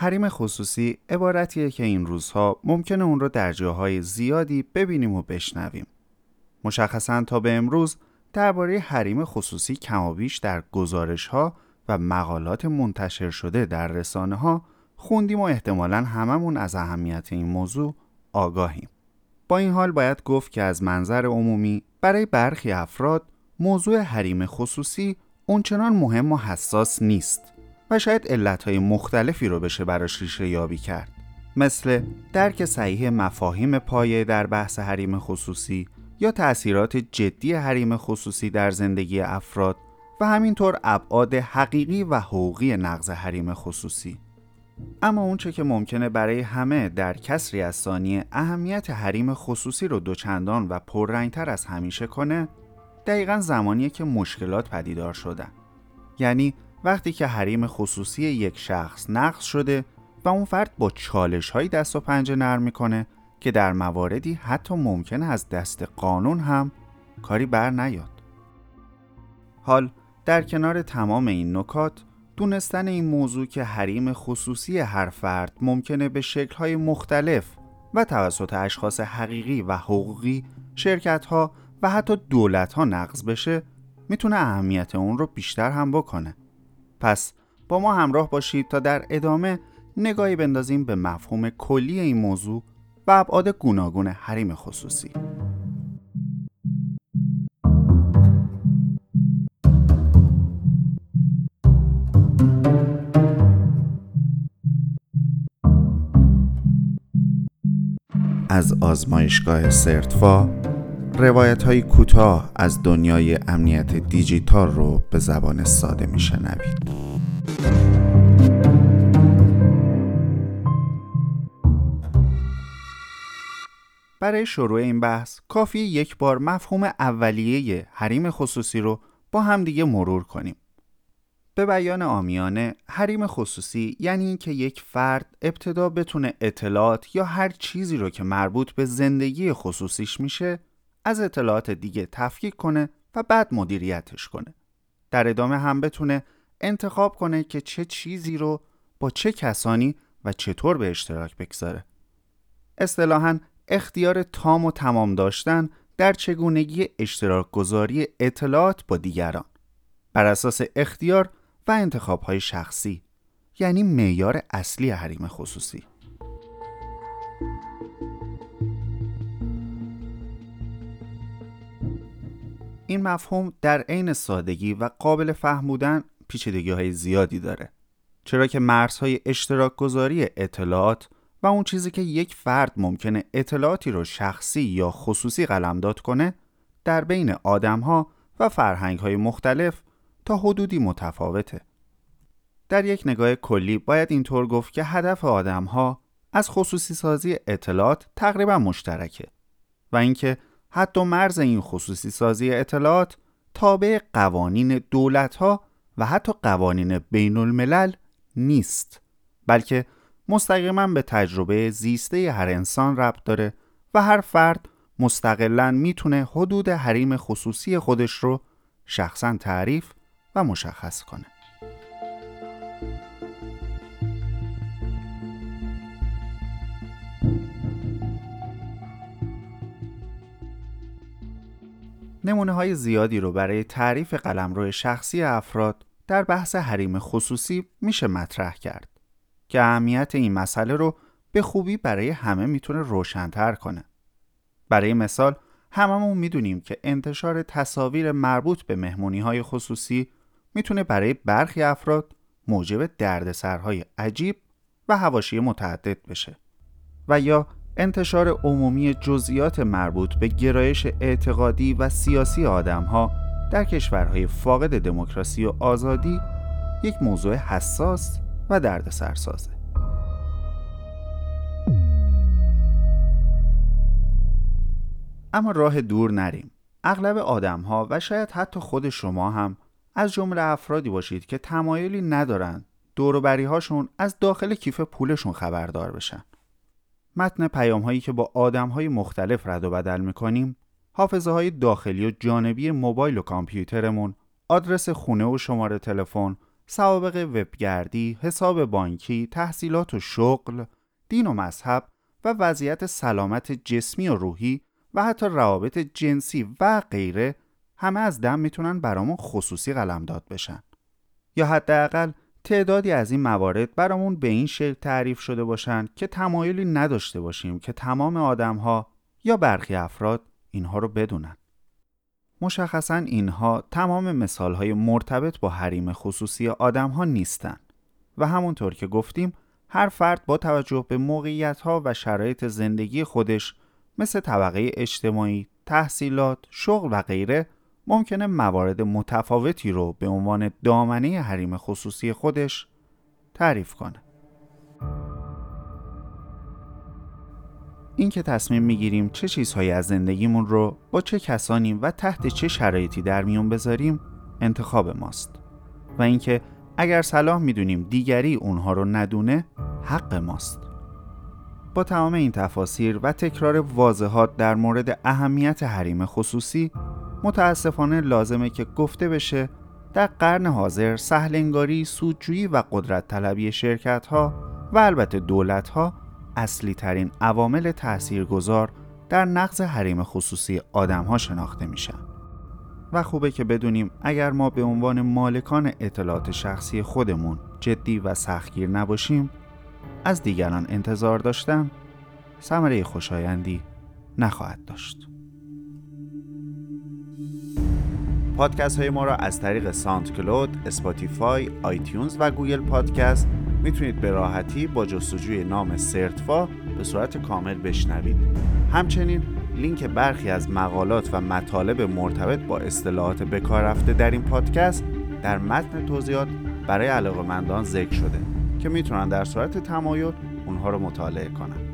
حریم خصوصی عبارتیه که این روزها ممکنه اون رو در جاهای زیادی ببینیم و بشنویم. مشخصا تا به امروز درباره حریم خصوصی کمابیش در گزارش ها و مقالات منتشر شده در رسانه ها خوندیم و احتمالا هممون از اهمیت این موضوع آگاهیم. با این حال باید گفت که از منظر عمومی برای برخی افراد موضوع حریم خصوصی اونچنان مهم و حساس نیست و شاید علتهای مختلفی رو بشه براش ریشه یابی کرد. مثل درک صحیح مفاهیم پایه در بحث حریم خصوصی یا تأثیرات جدی حریم خصوصی در زندگی افراد و همینطور ابعاد حقیقی و حقوقی نقض حریم خصوصی. اما اونچه که ممکنه برای همه در کسری از ثانیه اهمیت حریم خصوصی رو دوچندان و پررنگتر از همیشه کنه دقیقا زمانیه که مشکلات پدیدار شدن. یعنی وقتی که حریم خصوصی یک شخص نقض شده و اون فرد با چالش های دست و پنجه نرم می‌کنه که در مواردی حتی ممکنه از دست قانون هم کاری بر نیاد حال در کنار تمام این نکات دونستن این موضوع که حریم خصوصی هر فرد ممکنه به شکل‌های مختلف و توسط اشخاص حقیقی و حقوقی شرکت‌ها و حتی دولت‌ها نقض بشه می‌تونه اهمیت اون رو بیشتر هم بکنه. پس با ما همراه باشید تا در ادامه نگاهی بندازیم به مفهوم کلی این موضوع و ابعاد گوناگون حریم خصوصی. از آزمایشگاه سرتفا روایت های کوتاه از دنیای امنیت دیجیتال رو به زبان ساده میشنوید. برای شروع این بحث کافی یک بار مفهوم اولیه حریم خصوصی رو با همدیگه مرور کنیم. به بیان آمیانه حریم خصوصی یعنی اینکه یک فرد ابتدا بتونه اطلاعات یا هر چیزی رو که مربوط به زندگی خصوصیش میشه از اطلاعات دیگه تفکیک کنه و بعد مدیریتش کنه. در ادامه هم بتونه انتخاب کنه که چه چیزی رو با چه کسانی و چطور به اشتراک بگذاره. اصطلاحاً اختیار تام و تمام داشتن در چگونگی اشتراک گذاری اطلاعات با دیگران بر اساس اختیار و انتخاب های شخصی یعنی معیار اصلی حریم خصوصی این مفهوم در عین سادگی و قابل فهم بودن پیچیدگی های زیادی داره چرا که مرزهای اشتراک گذاری اطلاعات و اون چیزی که یک فرد ممکنه اطلاعاتی رو شخصی یا خصوصی قلمداد کنه در بین آدمها و فرهنگ های مختلف تا حدودی متفاوته. در یک نگاه کلی باید اینطور گفت که هدف آدمها از خصوصی سازی اطلاعات تقریبا مشترکه و اینکه حتی مرز این خصوصی سازی اطلاعات تابع قوانین دولت ها و حتی قوانین بین الملل نیست بلکه مستقیما به تجربه زیسته هر انسان ربط داره و هر فرد مستقلا می‌تونه حدود حریم خصوصی خودش رو شخصا تعریف و مشخص کنه. نمونه های زیادی رو برای تعریف قلمرو شخصی افراد در بحث حریم خصوصی میشه مطرح کرد. که اهمیت این مسئله رو به خوبی برای همه می‌تونه روشنتر کنه. برای مثال هممون می‌دونیم که انتشار تصاویر مربوط به مهمونی های خصوصی می‌تونه برای برخی افراد موجب دردسرهای عجیب و هواشی متعدد بشه و یا انتشار عمومی جزئیات مربوط به گرایش اعتقادی و سیاسی آدمها در کشورهای فاقد دموکراسی و آزادی یک موضوع حساس و درد سرسازه اما راه دور نریم. اغلب آدم ها و شاید حتی خود شما هم از جمله افرادی باشید که تمایلی ندارن دوروبری هاشون از داخل کیف پولشون خبردار بشن. متن پیام هایی که با آدم های مختلف رد و بدل می‌کنیم حافظه های داخلی و جانبی موبایل و کامپیوترمون آدرس خونه و شماره تلفن سوابق وبگردی، حساب بانکی، تحصیلات و شغل، دین و مذهب و وضعیت سلامت جسمی و روحی و حتی روابط جنسی و غیره همه از دم می‌تونن برامون خصوصی قلمداد بشن. یا حداقل تعدادی از این موارد برامون به این شکل تعریف شده باشن که تمایلی نداشته باشیم که تمام آدمها یا برخی افراد اینها رو بدونن. مشخصا اینها تمام مثالهای مرتبط با حریم خصوصی آدمها نیستن و همونطور که گفتیم هر فرد با توجه به موقعیت ها و شرایط زندگی خودش مثل طبقه اجتماعی، تحصیلات، شغل و غیره ممکنه موارد متفاوتی رو به عنوان دامنه حریم خصوصی خودش تعریف کنه. این که تصمیم می‌گیریم چه چیزهایی از زندگیمون رو با چه کسانی و تحت چه شرایطی در میون بذاریم انتخاب ماست و اینکه اگر صلاح می‌دونیم دیگری اونها رو ندونه حق ماست با تمام این تفاسیر و تکرار واضحات در مورد اهمیت حریم خصوصی متاسفانه لازمه که گفته بشه در قرن حاضر سهلنگاری، سودجویی و قدرت طلبی شرکت ها و البته دولت ها اصلی ترین عوامل تاثیرگذار در نقض حریم خصوصی آدم ها شناخته میشن. و خوبه که بدونیم اگر ما به عنوان مالکان اطلاعات شخصی خودمون جدی و سختگیر نباشیم از دیگران انتظار داشتن ثمره خوشایندی نخواهد داشت. پادکست های ما را از طریق SoundCloud، Spotify، iTunes و Google Podcast می‌تونید به راحتی با جستجوی نام سرتفا به صورت کامل بشنوید. همچنین لینک برخی از مقالات و مطالب مرتبط با اصطلاحات بکار رفته در این پادکست در متن توضیحات برای علاقمندان ذکر شده که می‌تونن در صورت تمایل اونها رو مطالعه کنن.